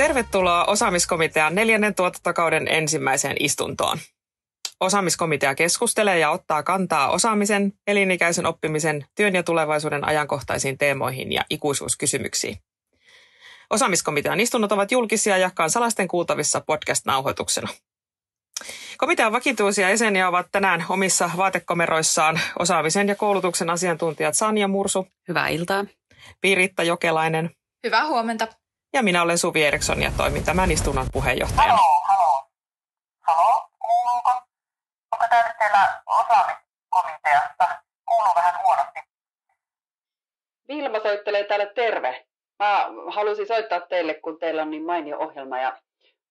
Tervetuloa osaamiskomitean neljännen tuotantokauden ensimmäiseen istuntoon. Osaamiskomitea keskustelee ja ottaa kantaa osaamisen, elinikäisen oppimisen, työn ja tulevaisuuden ajankohtaisiin teemoihin ja ikuisuuskysymyksiin. Osaamiskomitean istunnot ovat julkisia ja kansalaisten kuultavissa podcast-nauhoituksena. Komitean vakituisia jäseniä ovat tänään omissa vaatekomeroissaan osaamisen ja koulutuksen asiantuntijat Sanja Mursu. Hyvää iltaa. Piritta Jokelainen. Hyvää huomenta. Ja minä olen Suvi Eriksson ja toimin tämän istunnon puheenjohtajana. Halo, halo. Halo, kuuluuko? Onko tämä teillä osaamiskomiteasta? Kuuluu vähän huonosti. Vilma soittelee täällä terve. Mä halusin soittaa teille, kun teillä on niin mainio ohjelma. Ja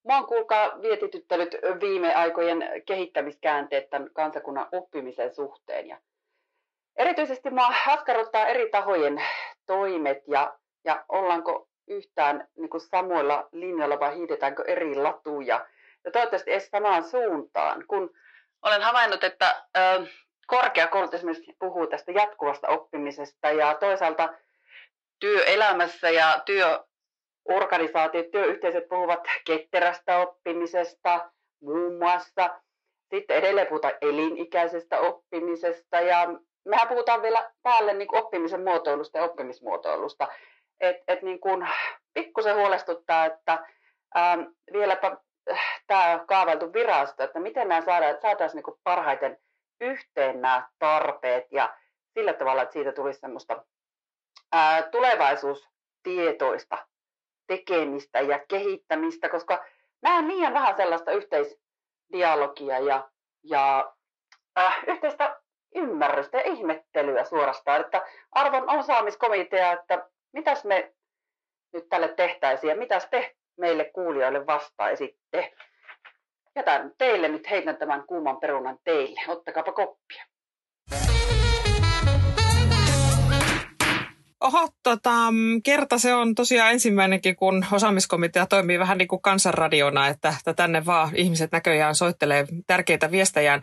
mä oon kuulkaa vietityttänyt viime aikojen kehittämiskäänteet tämän kansakunnan oppimisen suhteen. Ja erityisesti mä askarruttaa eri tahojen toimet ja, ja ollaanko yhtään niin kuin samoilla linjoilla vai hiidetäänkö eri latuja. Ja toivottavasti edes samaan suuntaan, kun olen havainnut, että ö, korkeakoulut esimerkiksi puhuu tästä jatkuvasta oppimisesta ja toisaalta työelämässä ja työorganisaatiot, työyhteisöt puhuvat ketterästä oppimisesta muun muassa. Sitten edelleen puhutaan elinikäisestä oppimisesta ja mehän puhutaan vielä päälle niin oppimisen muotoilusta ja oppimismuotoilusta että et niin kuin pikkusen huolestuttaa, että ähm, vieläpä äh, tämä kaavailtu virasto, että miten nämä saadaan, saataisiin niin parhaiten yhteen nämä tarpeet ja sillä tavalla, että siitä tulisi semmoista ää, äh, tulevaisuustietoista tekemistä ja kehittämistä, koska näen liian vähän sellaista yhteisdialogia ja, ja äh, yhteistä ymmärrystä ja ihmettelyä suorastaan, että arvon osaamiskomitea, että mitäs me nyt tälle tehtäisiin ja mitäs te meille kuulijoille vastaisitte. Jätän teille nyt heitän tämän kuuman perunan teille. Ottakaapa koppia. Oho, tota, kerta se on tosiaan ensimmäinenkin, kun osaamiskomitea toimii vähän niin kuin kansanradiona, että, että tänne vaan ihmiset näköjään soittelee tärkeitä viestejään.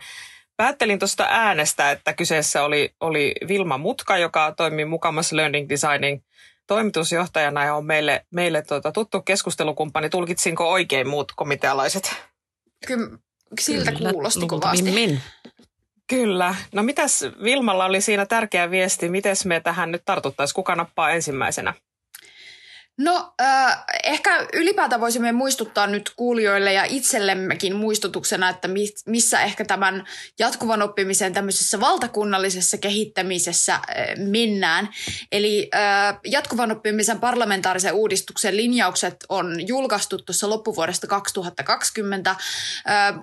Päättelin tuosta äänestä, että kyseessä oli, oli Vilma Mutka, joka toimii mukamassa Learning Designing toimitusjohtajana ja on meille, meille tuota, tuttu keskustelukumppani. Tulkitsinko oikein muut komitealaiset? Kyllä, siltä Kyllä, kuulosti kovasti. Min. Kyllä. No mitäs Vilmalla oli siinä tärkeä viesti? Miten me tähän nyt tartuttaisiin? Kuka nappaa ensimmäisenä? No äh, ehkä ylipäätään voisimme muistuttaa nyt kuulijoille ja itsellemmekin muistutuksena, että missä ehkä tämän jatkuvan oppimisen tämmöisessä valtakunnallisessa kehittämisessä äh, mennään. Eli äh, jatkuvan oppimisen parlamentaarisen uudistuksen linjaukset on julkaistu tuossa loppuvuodesta 2020. Äh,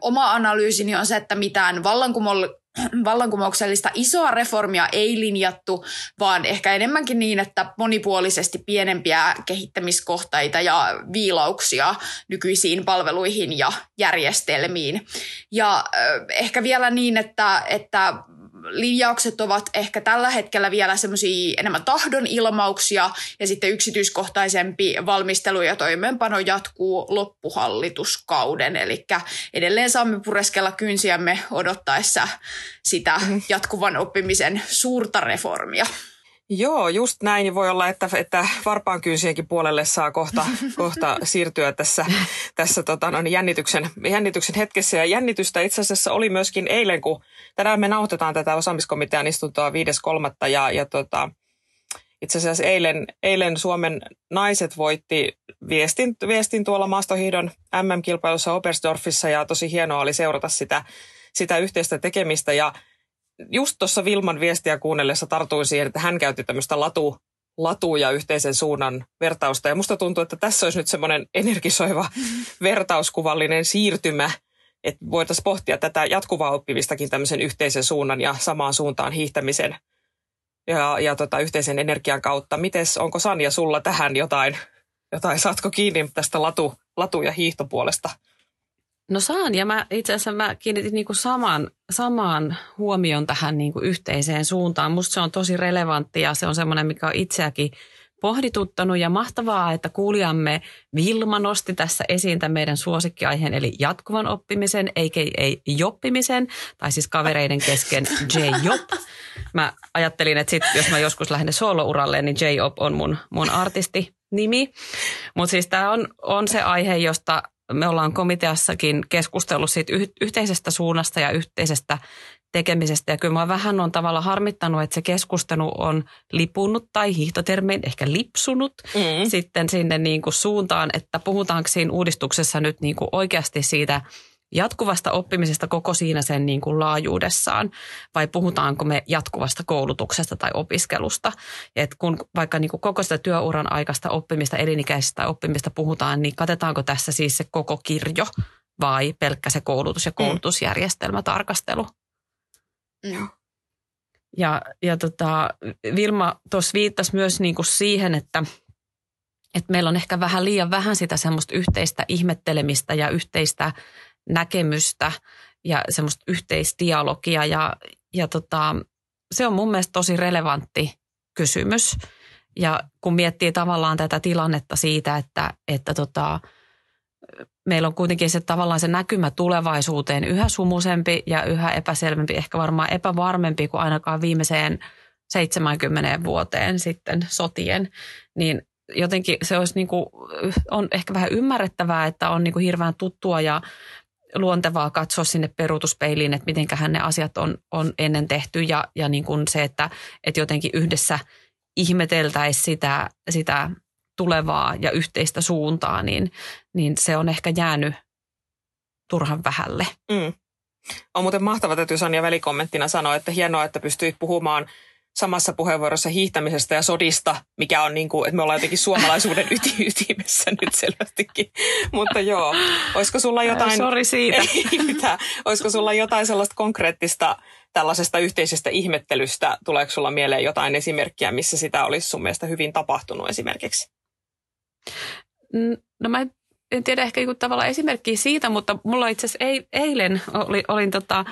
oma analyysini on se, että mitään vallankumollista vallankumouksellista isoa reformia ei linjattu, vaan ehkä enemmänkin niin, että monipuolisesti pienempiä kehittämiskohteita ja viilauksia nykyisiin palveluihin ja järjestelmiin. Ja ehkä vielä niin, että, että linjaukset ovat ehkä tällä hetkellä vielä semmoisia enemmän tahdon ilmauksia ja sitten yksityiskohtaisempi valmistelu ja toimeenpano jatkuu loppuhallituskauden. Eli edelleen saamme pureskella kynsiämme odottaessa sitä mm-hmm. jatkuvan oppimisen suurta reformia. Joo, just näin. Voi olla, että, että varpaan kynsienkin puolelle saa kohta, kohta siirtyä tässä, tässä tota, no, niin jännityksen, jännityksen hetkessä. Ja jännitystä itse asiassa oli myöskin eilen, kun tänään me nauhoitetaan tätä osaamiskomitean istuntoa 5.3. Ja, ja tota, itse asiassa eilen, eilen Suomen naiset voitti viestin, viestin tuolla maastohiidon MM-kilpailussa Obersdorfissa ja tosi hienoa oli seurata sitä, sitä yhteistä tekemistä. Ja just tuossa Vilman viestiä kuunnellessa tartuin siihen, että hän käytti tämmöistä latu, latu ja yhteisen suunnan vertausta. Ja musta tuntuu, että tässä olisi nyt semmoinen energisoiva vertauskuvallinen siirtymä, että voitaisiin pohtia tätä jatkuvaa oppimistakin tämmöisen yhteisen suunnan ja samaan suuntaan hiihtämisen ja, ja tota, yhteisen energian kautta. Mites, onko Sanja sulla tähän jotain, jotain saatko kiinni tästä latu, latu- ja hiihtopuolesta? No saan, ja mä itse asiassa mä kiinnitin niinku saman, samaan huomion tähän niinku yhteiseen suuntaan. Musta se on tosi relevantti ja se on semmoinen, mikä on itseäkin pohdituttanut ja mahtavaa, että kuulijamme Vilma nosti tässä esiin tämän meidän suosikkiaiheen, eli jatkuvan oppimisen, eikä ei joppimisen, tai siis kavereiden kesken J-Jop. Mä ajattelin, että sit, jos mä joskus lähden solo-uralle, niin J-Op on mun, mun artisti nimi. Mutta siis tämä on, on se aihe, josta me ollaan komiteassakin keskustellut siitä yh- yhteisestä suunnasta ja yhteisestä tekemisestä. Ja kyllä mä vähän on tavalla harmittanut, että se keskustelu on lipunut tai hiihtotermein ehkä lipsunut mm. sitten sinne niin kuin suuntaan, että puhutaanko siinä uudistuksessa nyt niin kuin oikeasti siitä jatkuvasta oppimisesta koko siinä sen niin kuin laajuudessaan vai puhutaanko me jatkuvasta koulutuksesta tai opiskelusta. Et kun vaikka niin kuin koko sitä työuran aikaista oppimista, elinikäisestä oppimista puhutaan, niin katetaanko tässä siis se koko kirjo vai pelkkä se koulutus ja mm. koulutusjärjestelmätarkastelu? Mm. Ja, ja tota, Vilma tuossa viittasi myös niin kuin siihen, että, että meillä on ehkä vähän liian vähän sitä semmoista yhteistä ihmettelemistä ja yhteistä näkemystä ja semmoista yhteisdialogia. Ja, ja tota, se on mun mielestä tosi relevantti kysymys. Ja kun miettii tavallaan tätä tilannetta siitä, että, että tota, meillä on kuitenkin se tavallaan se näkymä tulevaisuuteen yhä sumusempi ja yhä epäselvempi, ehkä varmaan epävarmempi kuin ainakaan viimeiseen 70 vuoteen sitten sotien, niin jotenkin se olisi niin kuin, on ehkä vähän ymmärrettävää, että on niin kuin hirveän tuttua ja luontevaa katsoa sinne peruutuspeiliin, että mitenköhän ne asiat on, on ennen tehty ja, ja niin kuin se, että, että jotenkin yhdessä ihmeteltäisiin sitä, sitä tulevaa ja yhteistä suuntaa, niin, niin se on ehkä jäänyt turhan vähälle. Mm. On muuten mahtava, että Sanja välikommenttina sanoi, että hienoa, että pystyit puhumaan samassa puheenvuorossa hiihtämisestä ja sodista, mikä on niin kuin, että me ollaan jotenkin suomalaisuuden yti- ytimessä nyt selvästikin. Mutta joo, olisiko sulla jotain... Sori siitä. Ei mitään. Olisiko sulla jotain sellaista konkreettista tällaisesta yhteisestä ihmettelystä? Tuleeko sulla mieleen jotain esimerkkiä, missä sitä olisi sun mielestä hyvin tapahtunut esimerkiksi? No mä en tiedä ehkä joku tavalla esimerkkiä siitä, mutta mulla itse asiassa eilen oli, olin tota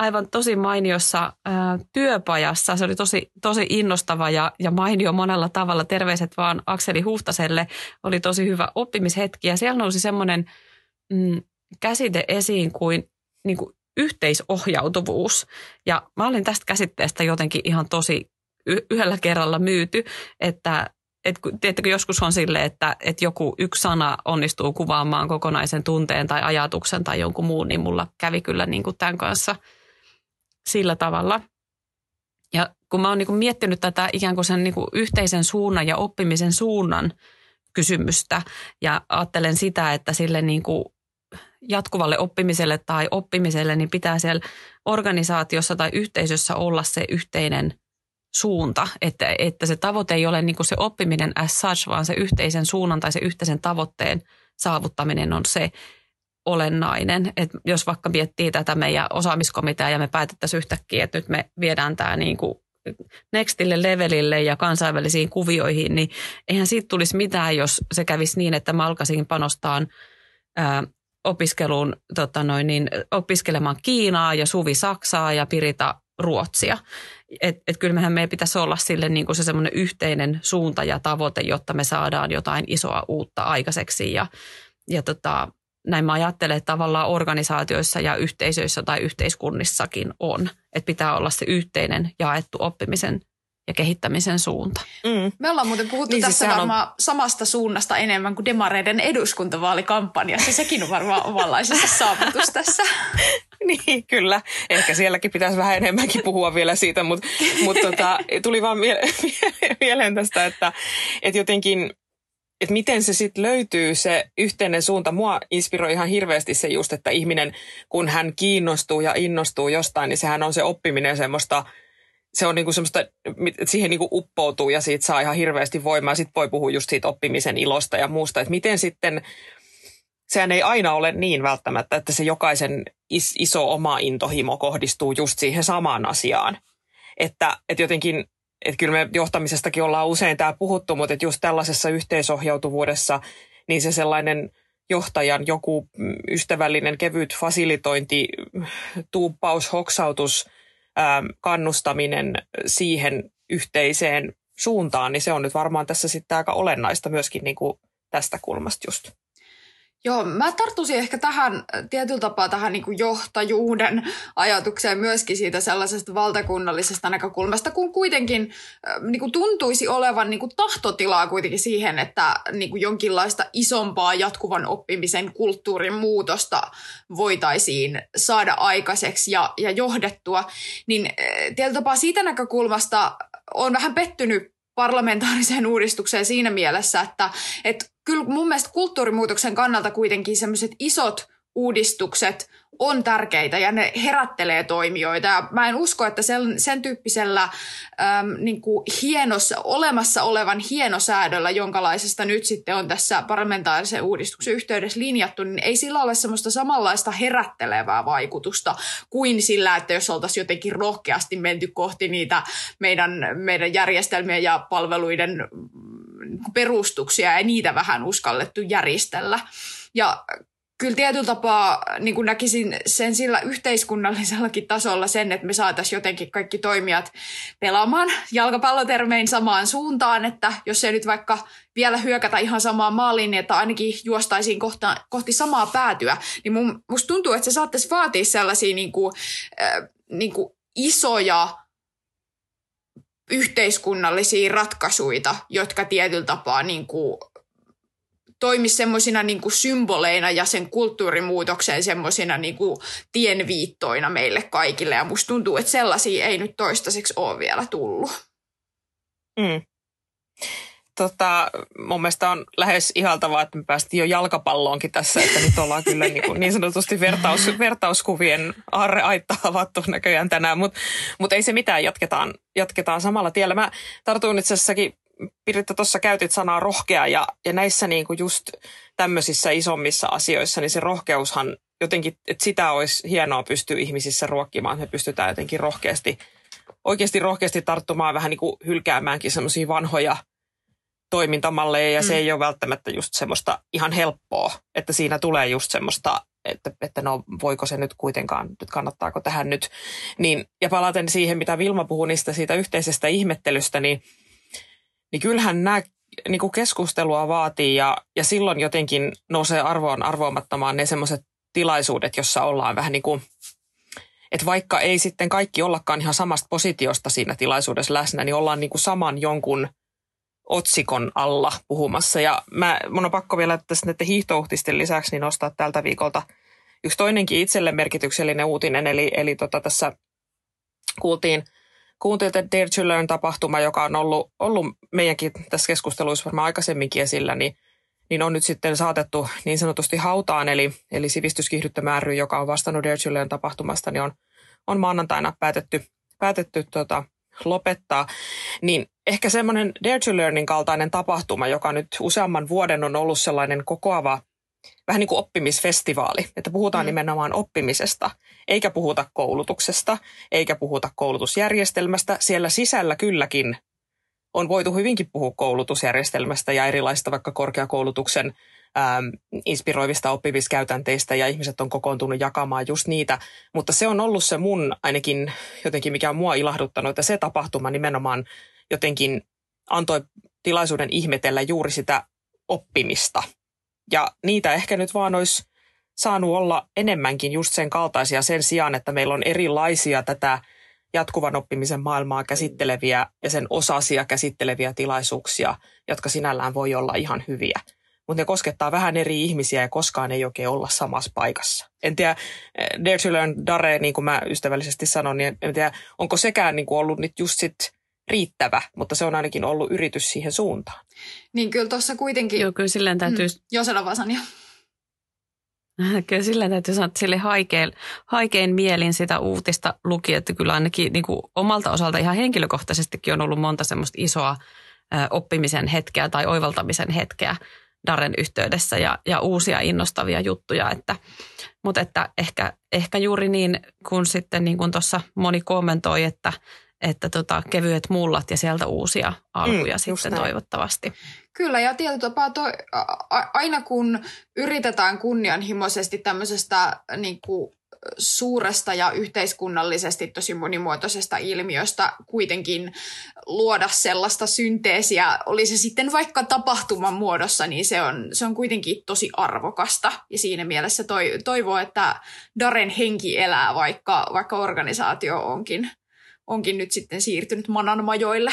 aivan tosi mainiossa ää, työpajassa. Se oli tosi, tosi innostava ja, ja mainio monella tavalla. Terveiset vaan Akseli Huhtaselle. Oli tosi hyvä oppimishetki ja siellä nousi semmoinen mm, käsite esiin kuin, niin kuin yhteisohjautuvuus. Ja mä olin tästä käsitteestä jotenkin ihan tosi yhdellä kerralla myyty, että että tiedättekö, joskus on sille, että, että joku yksi sana onnistuu kuvaamaan kokonaisen tunteen tai ajatuksen tai jonkun muun, niin mulla kävi kyllä niin kuin tämän kanssa sillä tavalla. Ja kun mä oon niin miettinyt tätä ikään kuin sen niin kuin yhteisen suunnan ja oppimisen suunnan kysymystä ja ajattelen sitä, että sille niin kuin jatkuvalle oppimiselle tai oppimiselle, niin pitää siellä organisaatiossa tai yhteisössä olla se yhteinen suunta, että, että se tavoite ei ole niin kuin se oppiminen as such, vaan se yhteisen suunnan tai se yhteisen tavoitteen saavuttaminen on se olennainen. Että jos vaikka miettii tätä meidän osaamiskomitea ja me päätettäisiin yhtäkkiä, että nyt me viedään tämä niin kuin nextille levelille ja kansainvälisiin kuvioihin, niin eihän siitä tulisi mitään, jos se kävisi niin, että mä alkaisin panostaa ää, opiskeluun, tota noin, niin, opiskelemaan Kiinaa ja Suvi Saksaa ja Pirita Ruotsia. Et, et kyllä mehän meidän pitäisi olla sille niin kuin se semmoinen yhteinen suunta ja tavoite, jotta me saadaan jotain isoa uutta aikaiseksi. Ja, ja tota, näin mä ajattelen, että tavallaan organisaatioissa ja yhteisöissä tai yhteiskunnissakin on. Että pitää olla se yhteinen jaettu oppimisen ja kehittämisen suunta. Mm. Me ollaan muuten puhuttu niin, siis tässä siis varmaan on... samasta suunnasta enemmän kuin demareiden eduskuntavaalikampanjassa. Sekin on varmaan omanlaisessa saavutus tässä. niin, kyllä. Ehkä sielläkin pitäisi vähän enemmänkin puhua vielä siitä, mutta, mutta tota, tuli vaan mieleen tästä, että, että jotenkin että miten se sitten löytyy se yhteinen suunta. Mua inspiroi ihan hirveästi se just, että ihminen, kun hän kiinnostuu ja innostuu jostain, niin sehän on se oppiminen semmoista – se on niinku semmoista, että siihen niinku uppoutuu ja siitä saa ihan hirveästi voimaa. Sitten voi puhua just siitä oppimisen ilosta ja muusta, että miten sitten, sehän ei aina ole niin välttämättä, että se jokaisen is, iso oma intohimo kohdistuu just siihen samaan asiaan. Että, että jotenkin, että kyllä me johtamisestakin ollaan usein tämä puhuttu, mutta että just tällaisessa yhteisohjautuvuudessa, niin se sellainen johtajan joku ystävällinen, kevyt fasilitointi, tuuppaus, hoksautus – Ähm, kannustaminen siihen yhteiseen suuntaan, niin se on nyt varmaan tässä sitten aika olennaista myöskin niin kuin tästä kulmasta just. Joo, mä tarttuisin ehkä tähän tietyllä tapaa tähän niin johtajuuden ajatukseen myöskin siitä sellaisesta valtakunnallisesta näkökulmasta, kun kuitenkin niin kuin tuntuisi olevan niin kuin tahtotilaa kuitenkin siihen, että niin kuin jonkinlaista isompaa jatkuvan oppimisen kulttuurin muutosta voitaisiin saada aikaiseksi ja, ja johdettua, niin tietyllä tapaa siitä näkökulmasta on vähän pettynyt parlamentaariseen uudistukseen siinä mielessä, että, että kyllä mun mielestä kulttuurimuutoksen kannalta kuitenkin sellaiset isot uudistukset on tärkeitä ja ne herättelee toimijoita. Ja mä en usko, että sen, sen tyyppisellä äm, niin kuin hienos, olemassa olevan hienosäädöllä, jonkalaisesta nyt sitten on tässä parlamentaarisen uudistuksen yhteydessä linjattu, niin ei sillä ole semmoista samanlaista herättelevää vaikutusta kuin sillä, että jos oltaisiin jotenkin rohkeasti menty kohti niitä meidän, meidän järjestelmien ja palveluiden perustuksia ja niitä vähän uskallettu järjestellä. Ja kyllä tietyllä tapaa niin kuin näkisin sen sillä yhteiskunnallisellakin tasolla sen, että me saataisiin jotenkin kaikki toimijat pelaamaan jalkapallotermein samaan suuntaan, että jos ei nyt vaikka vielä hyökätä ihan samaan maaliin, niin että ainakin juostaisiin kohta, kohti samaa päätyä, niin mun, musta tuntuu, että se saattaisi vaatia sellaisia niin kuin, äh, niin kuin isoja yhteiskunnallisia ratkaisuja, jotka tietyllä tapaa niin kuin toimisi semmoisina niin symboleina ja sen kulttuurimuutoksen semmoisina niin tienviittoina meille kaikille. Ja musta tuntuu, että sellaisia ei nyt toistaiseksi ole vielä tullut. Mm. Tota, mun mielestä on lähes ihaltavaa, että me päästiin jo jalkapalloonkin tässä, että nyt ollaan kyllä niin, kuin niin sanotusti vertaus, vertauskuvien aarreaitta avattu näköjään tänään, mutta mut ei se mitään, jatketaan, jatketaan samalla tiellä. Mä tartuin itse asiassakin Piritta, tuossa käytit sanaa rohkea ja, ja näissä niin kuin just tämmöisissä isommissa asioissa, niin se rohkeushan jotenkin, että sitä olisi hienoa pystyä ihmisissä ruokkimaan, että me pystytään jotenkin rohkeasti, oikeasti rohkeasti tarttumaan vähän niin kuin hylkäämäänkin semmoisia vanhoja toimintamalleja ja mm. se ei ole välttämättä just semmoista ihan helppoa, että siinä tulee just semmoista, että, että no voiko se nyt kuitenkaan, nyt kannattaako tähän nyt. Niin, ja palaten siihen, mitä Vilma puhui niistä siitä yhteisestä ihmettelystä, niin – niin kyllähän nämä niin kuin keskustelua vaatii ja, ja silloin jotenkin nousee arvoon arvoamattomaan ne semmoiset tilaisuudet, jossa ollaan vähän niin kuin, että vaikka ei sitten kaikki ollakaan ihan samasta positiosta siinä tilaisuudessa läsnä, niin ollaan niin kuin saman jonkun otsikon alla puhumassa. Ja mä, mun on pakko vielä tässä näiden hiihtouhtisten lisäksi niin nostaa tältä viikolta yksi toinenkin itselle merkityksellinen uutinen, eli, eli tota tässä kuultiin – kuuntelit Dare to Learn-tapahtuma, joka on ollut, ollut meidänkin tässä keskusteluissa varmaan aikaisemminkin esillä, niin, niin on nyt sitten saatettu niin sanotusti hautaan, eli, eli sivistyskiihdyttämä joka on vastannut Dare to Learn-tapahtumasta, niin on, on maanantaina päätetty, päätetty tota, lopettaa. Niin ehkä semmoinen Dare to Learnin kaltainen tapahtuma, joka nyt useamman vuoden on ollut sellainen kokoava vähän niin kuin oppimisfestivaali, että puhutaan mm. nimenomaan oppimisesta, eikä puhuta koulutuksesta, eikä puhuta koulutusjärjestelmästä. Siellä sisällä kylläkin on voitu hyvinkin puhua koulutusjärjestelmästä ja erilaisista vaikka korkeakoulutuksen ähm, inspiroivista oppimiskäytänteistä ja ihmiset on kokoontunut jakamaan just niitä. Mutta se on ollut se mun ainakin jotenkin, mikä on mua ilahduttanut, että se tapahtuma nimenomaan jotenkin antoi tilaisuuden ihmetellä juuri sitä oppimista – ja niitä ehkä nyt vaan olisi saanut olla enemmänkin just sen kaltaisia sen sijaan, että meillä on erilaisia tätä jatkuvan oppimisen maailmaa käsitteleviä ja sen osasia käsitteleviä tilaisuuksia, jotka sinällään voi olla ihan hyviä. Mutta ne koskettaa vähän eri ihmisiä ja koskaan ei oikein olla samassa paikassa. En tiedä, eh, Dare to Learn Dare, niin kuin mä ystävällisesti sanon, niin en tiedä, onko sekään niin kuin ollut nyt just sit riittävä, mutta se on ainakin ollut yritys siihen suuntaan. Niin kyllä tuossa kuitenkin... Joo, kyllä silleen täytyy... Mm, joo, sano vaan Sanja. Kyllä silleen täytyy sanoa, että sille haikein, haikein mielin sitä uutista luki, että kyllä ainakin niin kuin omalta osalta ihan henkilökohtaisestikin on ollut monta semmoista isoa oppimisen hetkeä tai oivaltamisen hetkeä Daren yhteydessä ja, ja uusia innostavia juttuja. Että, mutta että ehkä, ehkä juuri niin, kun sitten niin kuin tuossa moni kommentoi, että että tota, kevyet mullat ja sieltä uusia alkuja mm, sitten näin. toivottavasti. Kyllä ja tietyllä tapaa to, a, aina kun yritetään kunnianhimoisesti tämmöisestä niin kuin, suuresta ja yhteiskunnallisesti tosi monimuotoisesta ilmiöstä kuitenkin luoda sellaista synteesiä, oli se sitten vaikka tapahtuman muodossa, niin se on, se on kuitenkin tosi arvokasta. Ja siinä mielessä toi, toivoo, että Daren henki elää, vaikka, vaikka organisaatio onkin, onkin nyt sitten siirtynyt manan majoille.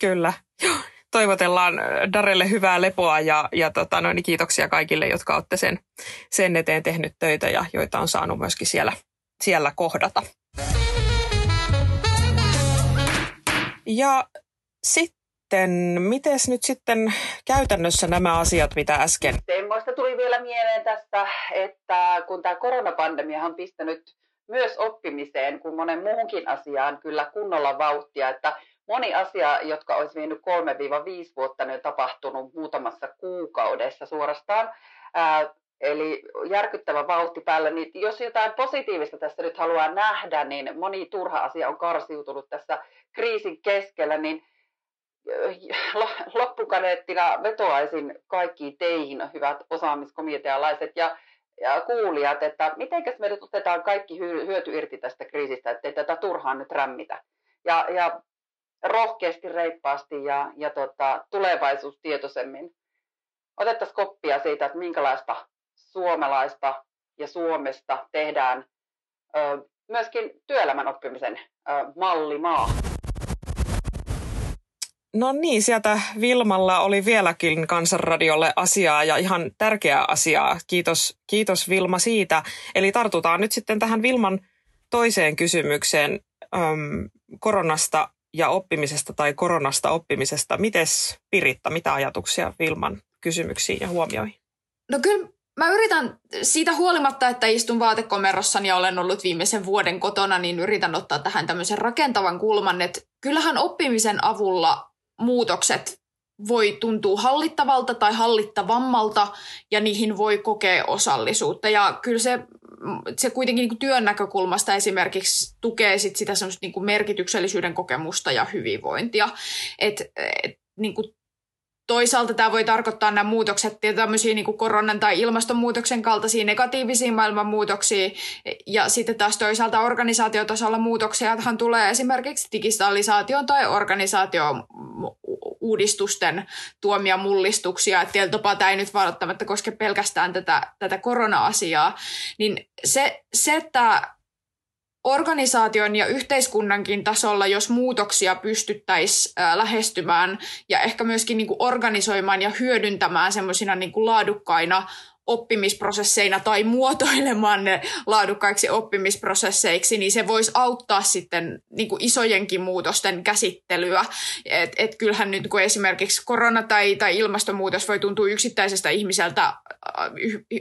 Kyllä. Toivotellaan Darelle hyvää lepoa ja, ja tota, noin, kiitoksia kaikille, jotka olette sen, sen eteen tehnyt töitä ja joita on saanut myöskin siellä, siellä kohdata. Ja sitten, miten nyt sitten käytännössä nämä asiat, mitä äsken? Semmoista tuli vielä mieleen tästä, että kun tämä koronapandemia on pistänyt myös oppimiseen, kuin monen muuhunkin asiaan kyllä kunnolla vauhtia, että moni asia, jotka olisi vienyt 3-5 vuotta, ne on tapahtunut muutamassa kuukaudessa suorastaan. Ää, eli järkyttävä vauhti päällä. Niin jos jotain positiivista tässä nyt haluaa nähdä, niin moni turha asia on karsiutunut tässä kriisin keskellä, niin loppukaneettina vetoaisin kaikkiin teihin, hyvät osaamiskomitealaiset ja, ja kuulijat, että mitenkäs me nyt otetaan kaikki hyöty irti tästä kriisistä, ettei tätä turhaan nyt rämmitä. Ja, ja rohkeasti, reippaasti ja, ja tota, tulevaisuustietoisemmin. Otettaisiin koppia siitä, että minkälaista suomalaista ja Suomesta tehdään ö, myöskin työelämän oppimisen ö, mallimaa. No niin, sieltä Vilmalla oli vieläkin Kansanradiolle asiaa ja ihan tärkeää asiaa. Kiitos, kiitos Vilma siitä. Eli tartutaan nyt sitten tähän Vilman toiseen kysymykseen äm, koronasta ja oppimisesta tai koronasta oppimisesta. Mites Piritta, mitä ajatuksia Vilman kysymyksiin ja huomioihin? No kyllä mä yritän siitä huolimatta, että istun vaatekomerossani ja olen ollut viimeisen vuoden kotona, niin yritän ottaa tähän tämmöisen rakentavan kulman, että kyllähän oppimisen avulla muutokset voi tuntua hallittavalta tai hallittavammalta ja niihin voi kokea osallisuutta. Ja kyllä se se kuitenkin niin työn näkökulmasta esimerkiksi tukee sit sitä niin merkityksellisyyden kokemusta ja hyvinvointia. Et, et, niin kuin toisaalta tämä voi tarkoittaa nämä muutokset tämmöisiä niin koronan tai ilmastonmuutoksen kaltaisia negatiivisia maailmanmuutoksia. Ja sitten taas toisaalta organisaatiotasolla muutoksiahan tulee esimerkiksi digitalisaation tai organisaatio uudistusten tuomia mullistuksia, että tietyllä tapaa tämä ei nyt välttämättä koske pelkästään tätä, tätä korona-asiaa, niin se, se, että organisaation ja yhteiskunnankin tasolla, jos muutoksia pystyttäisiin lähestymään ja ehkä myöskin niin kuin organisoimaan ja hyödyntämään semmoisina niin laadukkaina oppimisprosesseina tai muotoilemaan ne laadukkaiksi oppimisprosesseiksi, niin se voisi auttaa sitten niin kuin isojenkin muutosten käsittelyä. Et, et kyllähän nyt kun esimerkiksi korona tai, tai ilmastonmuutos voi tuntua yksittäisestä ihmiseltä, äh,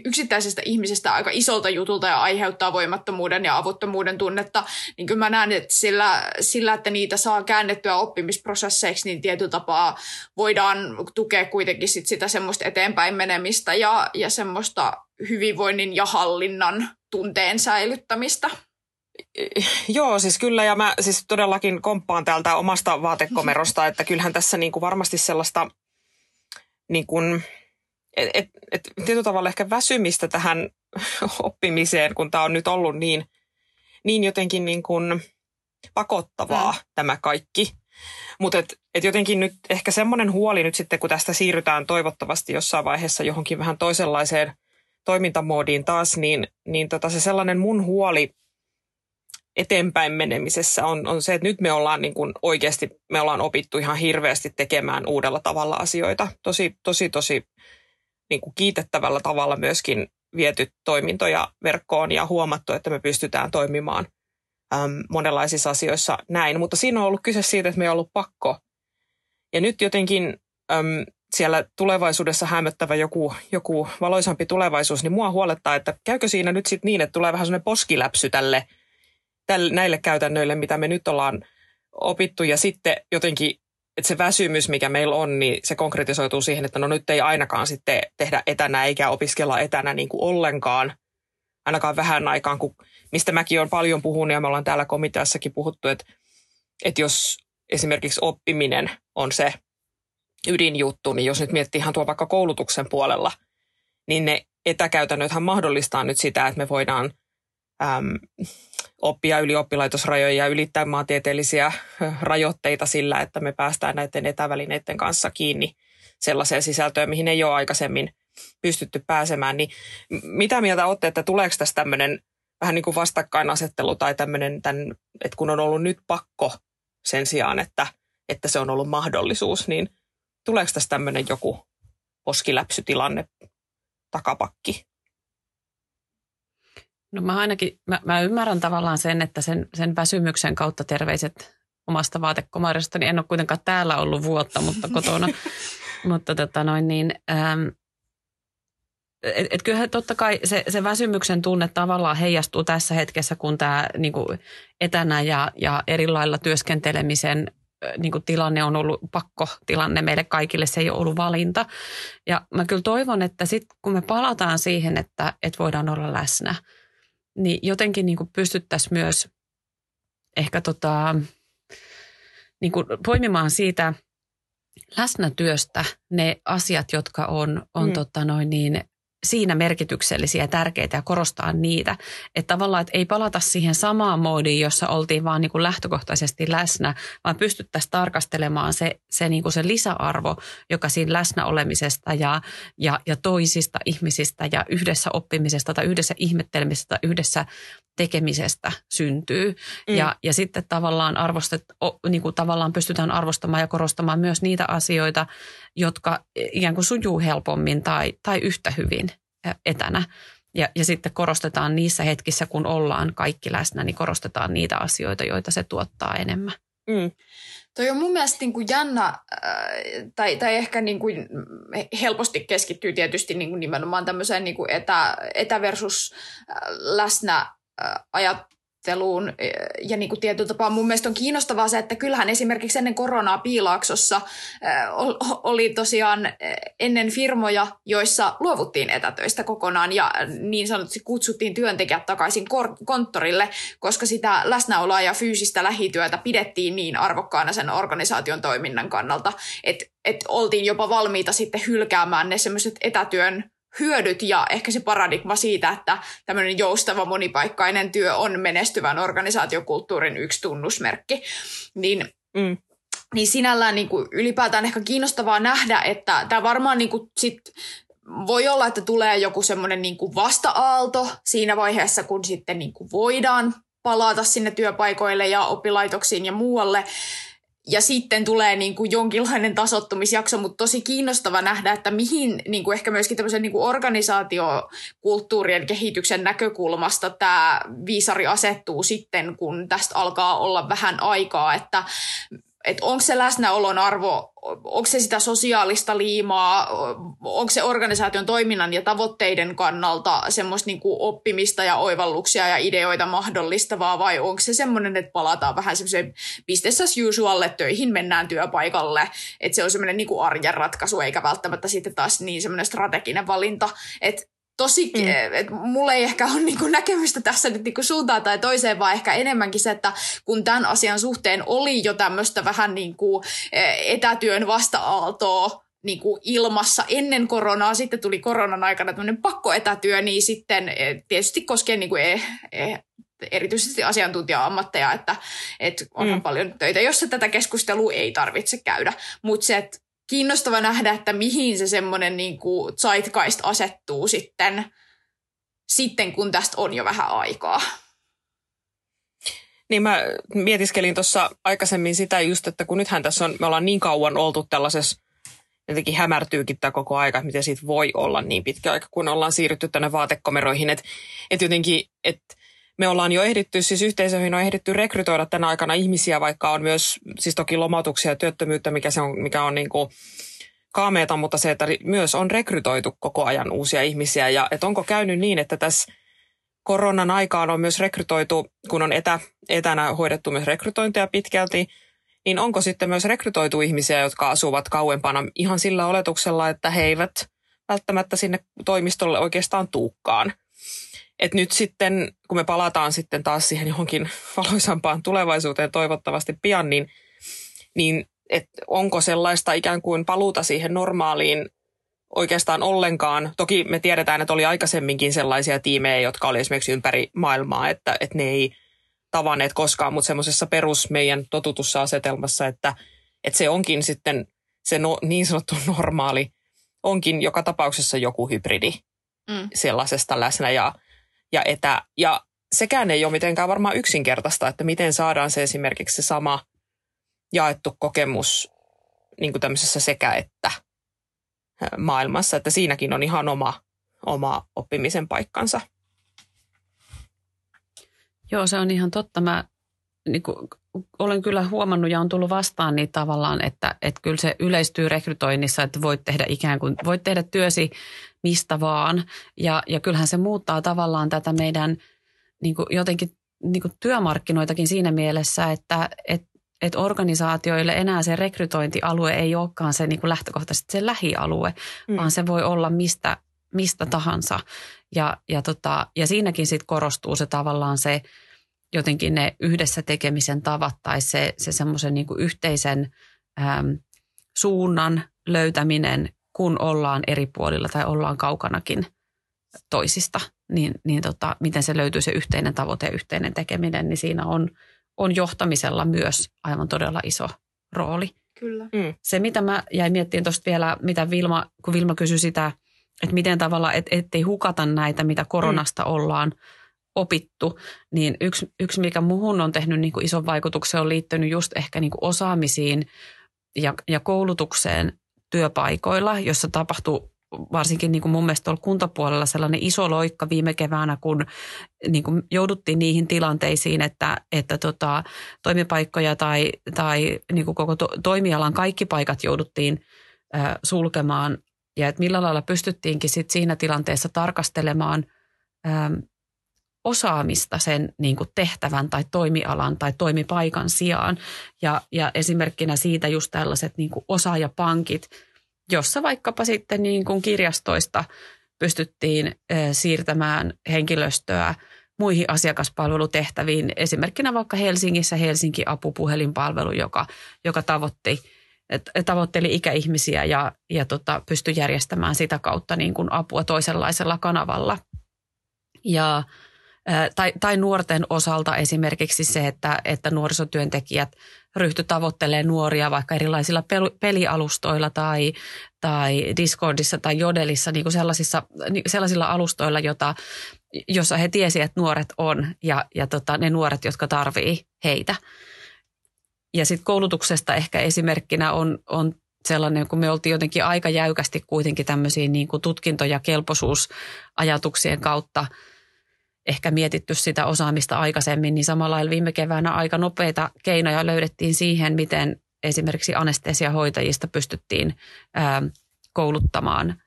yksittäisestä ihmisestä aika isolta jutulta ja aiheuttaa voimattomuuden ja avuttomuuden tunnetta, niin kyllä mä näen, että sillä, sillä että niitä saa käännettyä oppimisprosesseiksi, niin tietyllä tapaa voidaan tukea kuitenkin sit sitä semmoista eteenpäin menemistä ja, ja semmoista semmoista hyvinvoinnin ja hallinnan tunteen säilyttämistä. Joo, siis kyllä, ja mä siis todellakin komppaan täältä omasta vaatekomerosta, että kyllähän tässä niin kuin varmasti sellaista niin kuin, et, et, et, tietyllä tavalla ehkä väsymistä tähän oppimiseen, kun tämä on nyt ollut niin, niin jotenkin niin kuin pakottavaa mm. tämä kaikki. Mutta et, et jotenkin nyt ehkä semmoinen huoli nyt sitten, kun tästä siirrytään toivottavasti jossain vaiheessa johonkin vähän toisenlaiseen toimintamoodiin taas, niin, niin tota se sellainen mun huoli eteenpäin menemisessä on, on se, että nyt me ollaan niin kuin oikeasti, me ollaan opittu ihan hirveästi tekemään uudella tavalla asioita. Tosi, tosi, tosi niin kuin kiitettävällä tavalla myöskin viety toimintoja verkkoon ja huomattu, että me pystytään toimimaan – äm, monenlaisissa asioissa näin. Mutta siinä on ollut kyse siitä, että me on ollut pakko. Ja nyt jotenkin äm, siellä tulevaisuudessa hämöttävä joku, joku valoisampi tulevaisuus, niin mua huolettaa, että käykö siinä nyt sitten niin, että tulee vähän sellainen poskiläpsy tälle, tälle, näille käytännöille, mitä me nyt ollaan opittu. Ja sitten jotenkin, että se väsymys, mikä meillä on, niin se konkretisoituu siihen, että no nyt ei ainakaan sitten tehdä etänä eikä opiskella etänä niin kuin ollenkaan, ainakaan vähän aikaan, kun mistä mäkin olen paljon puhunut ja me ollaan täällä komiteassakin puhuttu, että, että jos esimerkiksi oppiminen on se ydinjuttu, niin jos nyt miettii ihan tuo vaikka koulutuksen puolella, niin ne etäkäytännöthän mahdollistaa nyt sitä, että me voidaan äm, oppia yli oppilaitosrajoja ja ylittää maantieteellisiä rajoitteita sillä, että me päästään näiden etävälineiden kanssa kiinni sellaiseen sisältöön, mihin ei ole aikaisemmin pystytty pääsemään. Niin mitä mieltä olette, että tuleeko tässä tämmöinen vähän niin kuin vastakkainasettelu tai tämmöinen, tämän, että kun on ollut nyt pakko sen sijaan, että, että se on ollut mahdollisuus, niin tuleeko tässä tämmöinen joku poskiläpsytilanne takapakki? No mä ainakin, mä, mä ymmärrän tavallaan sen, että sen, sen väsymyksen kautta terveiset omasta vaatekomarista, niin en ole kuitenkaan täällä ollut vuotta, mutta kotona. mutta tota noin niin, ähm, et, et kyllähän totta kai se, se väsymyksen tunne tavallaan heijastuu tässä hetkessä, kun tämä niin etänä ja, ja eri lailla työskentelemisen niin kuin tilanne on ollut pakkotilanne meille kaikille, se ei ole ollut valinta. Ja mä kyllä toivon, että sitten kun me palataan siihen, että, että voidaan olla läsnä, niin jotenkin niin kuin pystyttäisiin myös ehkä tota, niin kuin poimimaan siitä läsnätyöstä ne asiat, jotka on, on mm. tota noin niin, siinä merkityksellisiä ja tärkeitä ja korostaa niitä. Että tavallaan, että ei palata siihen samaan moodiin, jossa oltiin vaan niin kuin lähtökohtaisesti läsnä, vaan pystyttäisiin tarkastelemaan se, se, niin kuin se lisäarvo, joka siinä läsnä olemisesta ja, ja, ja toisista ihmisistä ja yhdessä oppimisesta tai yhdessä ihmettelemisestä tai yhdessä tekemisestä syntyy. Mm. Ja, ja sitten tavallaan, arvostet, niin kuin tavallaan pystytään arvostamaan ja korostamaan myös niitä asioita, jotka ikään kuin sujuu helpommin tai, tai yhtä hyvin etänä. Ja, ja sitten korostetaan niissä hetkissä, kun ollaan kaikki läsnä, niin korostetaan niitä asioita, joita se tuottaa enemmän. Mm. Toi on mun mielestä niin kuin jännä, äh, tai, tai ehkä niin kuin helposti keskittyy tietysti niin kuin nimenomaan tämmöiseen niin kuin etä, etä versus äh, läsnä ajatteluun ja niin kuin tietyllä tapaa mun mielestä on kiinnostavaa se, että kyllähän esimerkiksi ennen koronaa Piilaaksossa oli tosiaan ennen firmoja, joissa luovuttiin etätöistä kokonaan ja niin sanotusti kutsuttiin työntekijät takaisin konttorille, koska sitä läsnäoloa ja fyysistä lähityötä pidettiin niin arvokkaana sen organisaation toiminnan kannalta, että, että oltiin jopa valmiita sitten hylkäämään ne semmoiset etätyön hyödyt ja ehkä se paradigma siitä, että tämmöinen joustava monipaikkainen työ on menestyvän organisaatiokulttuurin yksi tunnusmerkki, niin mm. niin sinällään niin kuin ylipäätään ehkä kiinnostavaa nähdä, että tämä varmaan niin kuin sit voi olla, että tulee joku semmoinen niin kuin vasta-aalto siinä vaiheessa, kun sitten niin kuin voidaan palata sinne työpaikoille ja oppilaitoksiin ja muualle ja sitten tulee niin kuin jonkinlainen tasottumisjakso, mutta tosi kiinnostava nähdä, että mihin niin kuin ehkä myöskin tämmöisen niin kuin organisaatiokulttuurien kehityksen näkökulmasta tämä viisari asettuu sitten, kun tästä alkaa olla vähän aikaa, että että onko se läsnäolon arvo, onko se sitä sosiaalista liimaa, onko se organisaation toiminnan ja tavoitteiden kannalta semmoista niin kuin oppimista ja oivalluksia ja ideoita mahdollistavaa vai onko se semmoinen, että palataan vähän semmoiseen business as usual, että töihin mennään työpaikalle, että se on semmoinen niin kuin arjen ratkaisu eikä välttämättä sitten taas niin semmoinen strateginen valinta, että tosi, mm. että mulla ei ehkä ole niinku näkemystä tässä nyt niinku suuntaan tai toiseen, vaan ehkä enemmänkin se, että kun tämän asian suhteen oli jo tämmöistä vähän niinku etätyön vasta-aaltoa, niin kuin ilmassa ennen koronaa, sitten tuli koronan aikana tämmöinen pakkoetätyö, niin sitten tietysti koskee niin kuin e, e, erityisesti asiantuntija-ammatteja, että, että onhan mm. paljon töitä, jossa tätä keskustelua ei tarvitse käydä. Mutta se, että kiinnostava nähdä, että mihin se semmoinen niin kuin zeitgeist asettuu sitten, sitten, kun tästä on jo vähän aikaa. Niin mä mietiskelin tuossa aikaisemmin sitä just, että kun nythän tässä on, me ollaan niin kauan oltu tällaisessa, jotenkin hämärtyykin tämä koko aika, että miten siitä voi olla niin pitkä aika, kun ollaan siirrytty tänne vaatekomeroihin, että, että jotenkin, että me ollaan jo ehditty, siis yhteisöihin on ehditty rekrytoida tänä aikana ihmisiä, vaikka on myös siis toki lomautuksia ja työttömyyttä, mikä, se on, mikä on niin kuin kaameeta, mutta se, että myös on rekrytoitu koko ajan uusia ihmisiä. Ja että onko käynyt niin, että tässä koronan aikaan on myös rekrytoitu, kun on etä, etänä hoidettu myös rekrytointia pitkälti, niin onko sitten myös rekrytoitu ihmisiä, jotka asuvat kauempana ihan sillä oletuksella, että he eivät välttämättä sinne toimistolle oikeastaan tuukkaan – et nyt sitten, kun me palataan sitten taas siihen johonkin valoisampaan tulevaisuuteen toivottavasti pian, niin, niin et onko sellaista ikään kuin paluuta siihen normaaliin oikeastaan ollenkaan. Toki me tiedetään, että oli aikaisemminkin sellaisia tiimejä, jotka oli esimerkiksi ympäri maailmaa, että, että ne ei tavanneet koskaan, mutta semmoisessa perus meidän totutussa asetelmassa, että, että se onkin sitten se no, niin sanottu normaali, onkin joka tapauksessa joku hybridi mm. sellaisesta läsnä ja, ja etä. Ja sekään ei ole mitenkään varmaan yksinkertaista, että miten saadaan se esimerkiksi se sama jaettu kokemus niin kuin tämmöisessä sekä että maailmassa, että siinäkin on ihan oma, oma oppimisen paikkansa. Joo, se on ihan totta. Mä niin kuin, olen kyllä huomannut ja on tullut vastaan niin tavallaan, että, että kyllä se yleistyy rekrytoinnissa, että voit tehdä ikään kuin, voit tehdä työsi mistä vaan. Ja, ja kyllähän se muuttaa tavallaan tätä meidän niin kuin jotenkin niin kuin työmarkkinoitakin siinä mielessä, että, että että organisaatioille enää se rekrytointialue ei olekaan se niin kuin lähtökohtaisesti se lähialue, mm. vaan se voi olla mistä, mistä tahansa. Ja, ja, tota, ja siinäkin sitten korostuu se tavallaan se jotenkin ne yhdessä tekemisen tavat tai se, se semmoisen niin yhteisen äm, suunnan löytäminen, kun ollaan eri puolilla tai ollaan kaukanakin toisista, niin, niin tota, miten se löytyy se yhteinen tavoite ja yhteinen tekeminen, niin siinä on, on johtamisella myös aivan todella iso rooli. Kyllä. Mm. Se, mitä mä jäin miettimään tuosta vielä, mitä Vilma, kun Vilma kysyi sitä, että miten tavalla, et, ettei hukata näitä, mitä koronasta mm. ollaan opittu, niin yksi, yksi mikä muhun on tehnyt niin kuin ison vaikutuksen, on liittynyt just ehkä niin kuin osaamisiin ja, ja koulutukseen työpaikoilla, jossa tapahtuu varsinkin niin kuin mun mielestä tuolla kuntapuolella sellainen iso loikka viime keväänä, kun niin kuin jouduttiin niihin tilanteisiin, että, että tota, toimipaikkoja tai, tai niin kuin koko to, toimialan kaikki paikat jouduttiin äh, sulkemaan. Ja että millä lailla pystyttiinkin sit siinä tilanteessa tarkastelemaan osaamista sen niin kuin tehtävän tai toimialan tai toimipaikan sijaan. Ja, ja esimerkkinä siitä just tällaiset niin kuin osaajapankit, jossa vaikkapa sitten niin kuin kirjastoista pystyttiin siirtämään henkilöstöä muihin asiakaspalvelutehtäviin. Esimerkkinä vaikka Helsingissä Helsinki apupuhelinpalvelu, joka, joka tavoitti, tavoitteli ikäihmisiä ja, ja tota, pystyi järjestämään sitä kautta niin kuin apua toisenlaisella kanavalla. Ja tai, tai nuorten osalta esimerkiksi se, että, että nuorisotyöntekijät ryhty tavoittelemaan nuoria vaikka erilaisilla pelialustoilla tai, tai Discordissa tai Jodelissa, niin kuin sellaisissa, niin sellaisilla alustoilla, jota, jossa he tiesivät, että nuoret on ja, ja tota, ne nuoret, jotka tarvii heitä. Ja sitten koulutuksesta ehkä esimerkkinä on, on sellainen, kun me oltiin jotenkin aika jäykästi kuitenkin tämmöisiin niin kuin tutkinto- ja kelpoisuusajatuksien kautta – ehkä mietitty sitä osaamista aikaisemmin, niin samalla lailla viime keväänä aika nopeita keinoja löydettiin siihen, miten esimerkiksi anestesiahoitajista pystyttiin kouluttamaan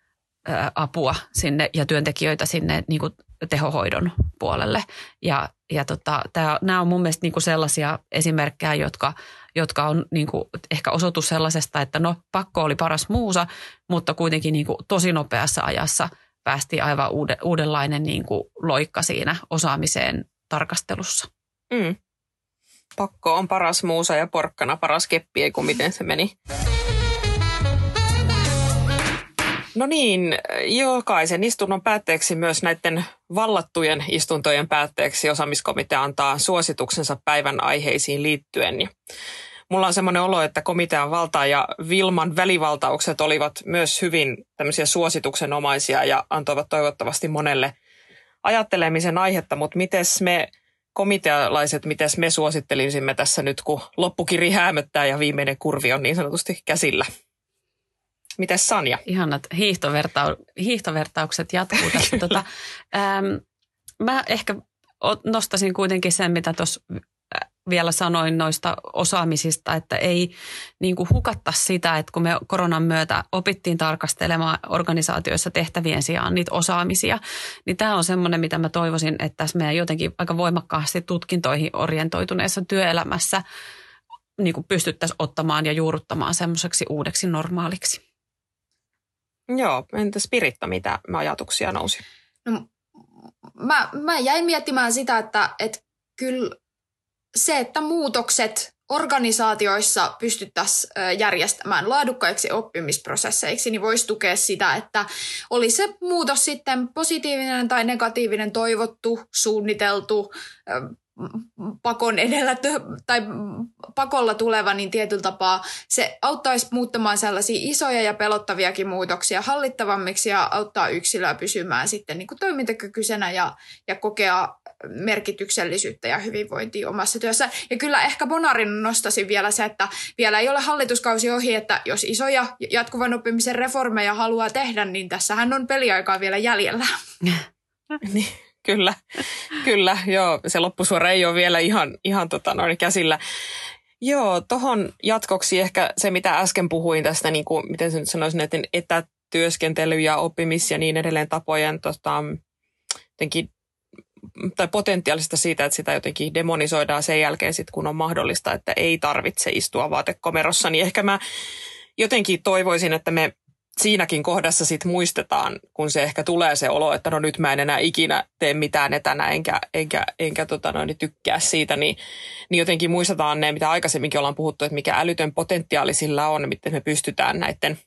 apua sinne ja työntekijöitä sinne niin kuin tehohoidon puolelle. Ja, ja tota, tää, nämä on mun mielestä niin kuin sellaisia esimerkkejä, jotka, jotka on niin kuin ehkä osoitus sellaisesta, että no pakko oli paras muusa, mutta kuitenkin niin kuin tosi nopeassa ajassa – päästiin aivan uuden, uudenlainen niin kuin loikka siinä osaamiseen tarkastelussa. Mm. Pakko on paras muusa ja porkkana paras keppi, ei kun miten se meni. No niin, jokaisen istunnon päätteeksi myös näiden vallattujen istuntojen päätteeksi osaamiskomitea antaa suosituksensa päivän aiheisiin liittyen. Mulla on semmoinen olo, että komitean valta ja Vilman välivaltaukset olivat myös hyvin tämmöisiä suosituksenomaisia ja antoivat toivottavasti monelle ajattelemisen aihetta, mutta miten me komitealaiset, miten me suosittelisimme tässä nyt, kun loppukiri häämöttää ja viimeinen kurvi on niin sanotusti käsillä? Mites Sanja? Ihanat hiihtovertau- hiihtovertaukset jatkuu tässä. tota, ähm, mä ehkä nostaisin kuitenkin sen, mitä tuossa vielä sanoin noista osaamisista, että ei niin kuin hukatta sitä, että kun me koronan myötä opittiin tarkastelemaan organisaatioissa tehtävien sijaan niitä osaamisia, niin tämä on semmoinen, mitä mä toivoisin, että tässä meidän jotenkin aika voimakkaasti tutkintoihin orientoituneessa työelämässä niin kuin pystyttäisiin ottamaan ja juuruttamaan semmoiseksi uudeksi normaaliksi. Joo, entä Spiritta, mitä ajatuksia nousi? No, mä, mä jäin miettimään sitä, että, että kyllä se, että muutokset organisaatioissa pystyttäisiin järjestämään laadukkaiksi oppimisprosesseiksi, niin voisi tukea sitä, että oli se muutos sitten positiivinen tai negatiivinen, toivottu, suunniteltu, pakon edellä tai pakolla tuleva, niin tietyllä tapaa se auttaisi muuttamaan sellaisia isoja ja pelottaviakin muutoksia hallittavammiksi ja auttaa yksilöä pysymään sitten niin kuin toimintakykyisenä ja, ja kokea merkityksellisyyttä ja hyvinvointia omassa työssä. Ja kyllä ehkä Bonarin nostaisin vielä se, että vielä ei ole hallituskausi ohi, että jos isoja jatkuvan oppimisen reformeja haluaa tehdä, niin tässähän on peliaikaa vielä jäljellä. niin. Kyllä, kyllä, joo. Se loppusuora ei ole vielä ihan, ihan tota noin käsillä. Joo, tuohon jatkoksi ehkä se, mitä äsken puhuin tästä, niin kuin, miten sen sanoisin, näiden etätyöskentely ja oppimis ja niin edelleen tapojen tota, jotenkin, tai potentiaalista siitä, että sitä jotenkin demonisoidaan sen jälkeen, sit, kun on mahdollista, että ei tarvitse istua vaatekomerossa, niin ehkä mä jotenkin toivoisin, että me siinäkin kohdassa sit muistetaan, kun se ehkä tulee se olo, että no nyt mä en enää ikinä tee mitään etänä enkä, enkä, enkä tota noin, tykkää siitä, niin, niin jotenkin muistetaan ne, mitä aikaisemminkin ollaan puhuttu, että mikä älytön potentiaali sillä on, miten me pystytään näiden,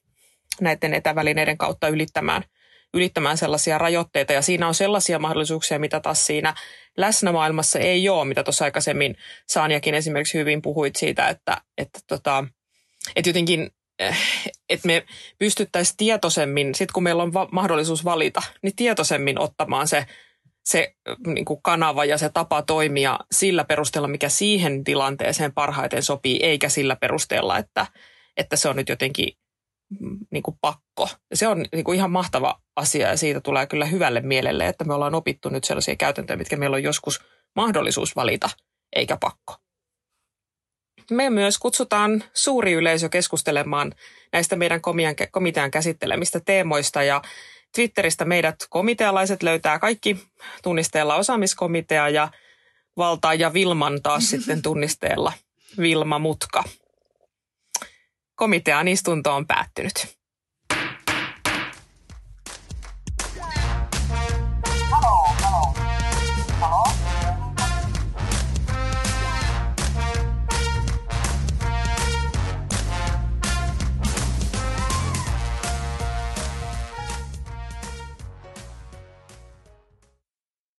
näiden etävälineiden kautta ylittämään, ylittämään sellaisia rajoitteita. Ja siinä on sellaisia mahdollisuuksia, mitä taas siinä läsnämaailmassa ei ole, mitä tuossa aikaisemmin Saaniakin esimerkiksi hyvin puhuit siitä, että, että, tota, että jotenkin että me pystyttäisiin tietoisemmin, sit kun meillä on va- mahdollisuus valita, niin tietoisemmin ottamaan se, se niin kuin kanava ja se tapa toimia sillä perusteella, mikä siihen tilanteeseen parhaiten sopii, eikä sillä perusteella, että, että se on nyt jotenkin mm, niin kuin pakko. Ja se on niin kuin ihan mahtava asia ja siitä tulee kyllä hyvälle mielelle, että me ollaan opittu nyt sellaisia käytäntöjä, mitkä meillä on joskus mahdollisuus valita, eikä pakko. Me myös kutsutaan suuri yleisö keskustelemaan näistä meidän komitean käsittelemistä teemoista ja Twitteristä meidät komitealaiset löytää kaikki tunnisteella osaamiskomitea ja Valtaa ja Vilman taas sitten tunnisteella Vilma Mutka. Komitean istunto on päättynyt.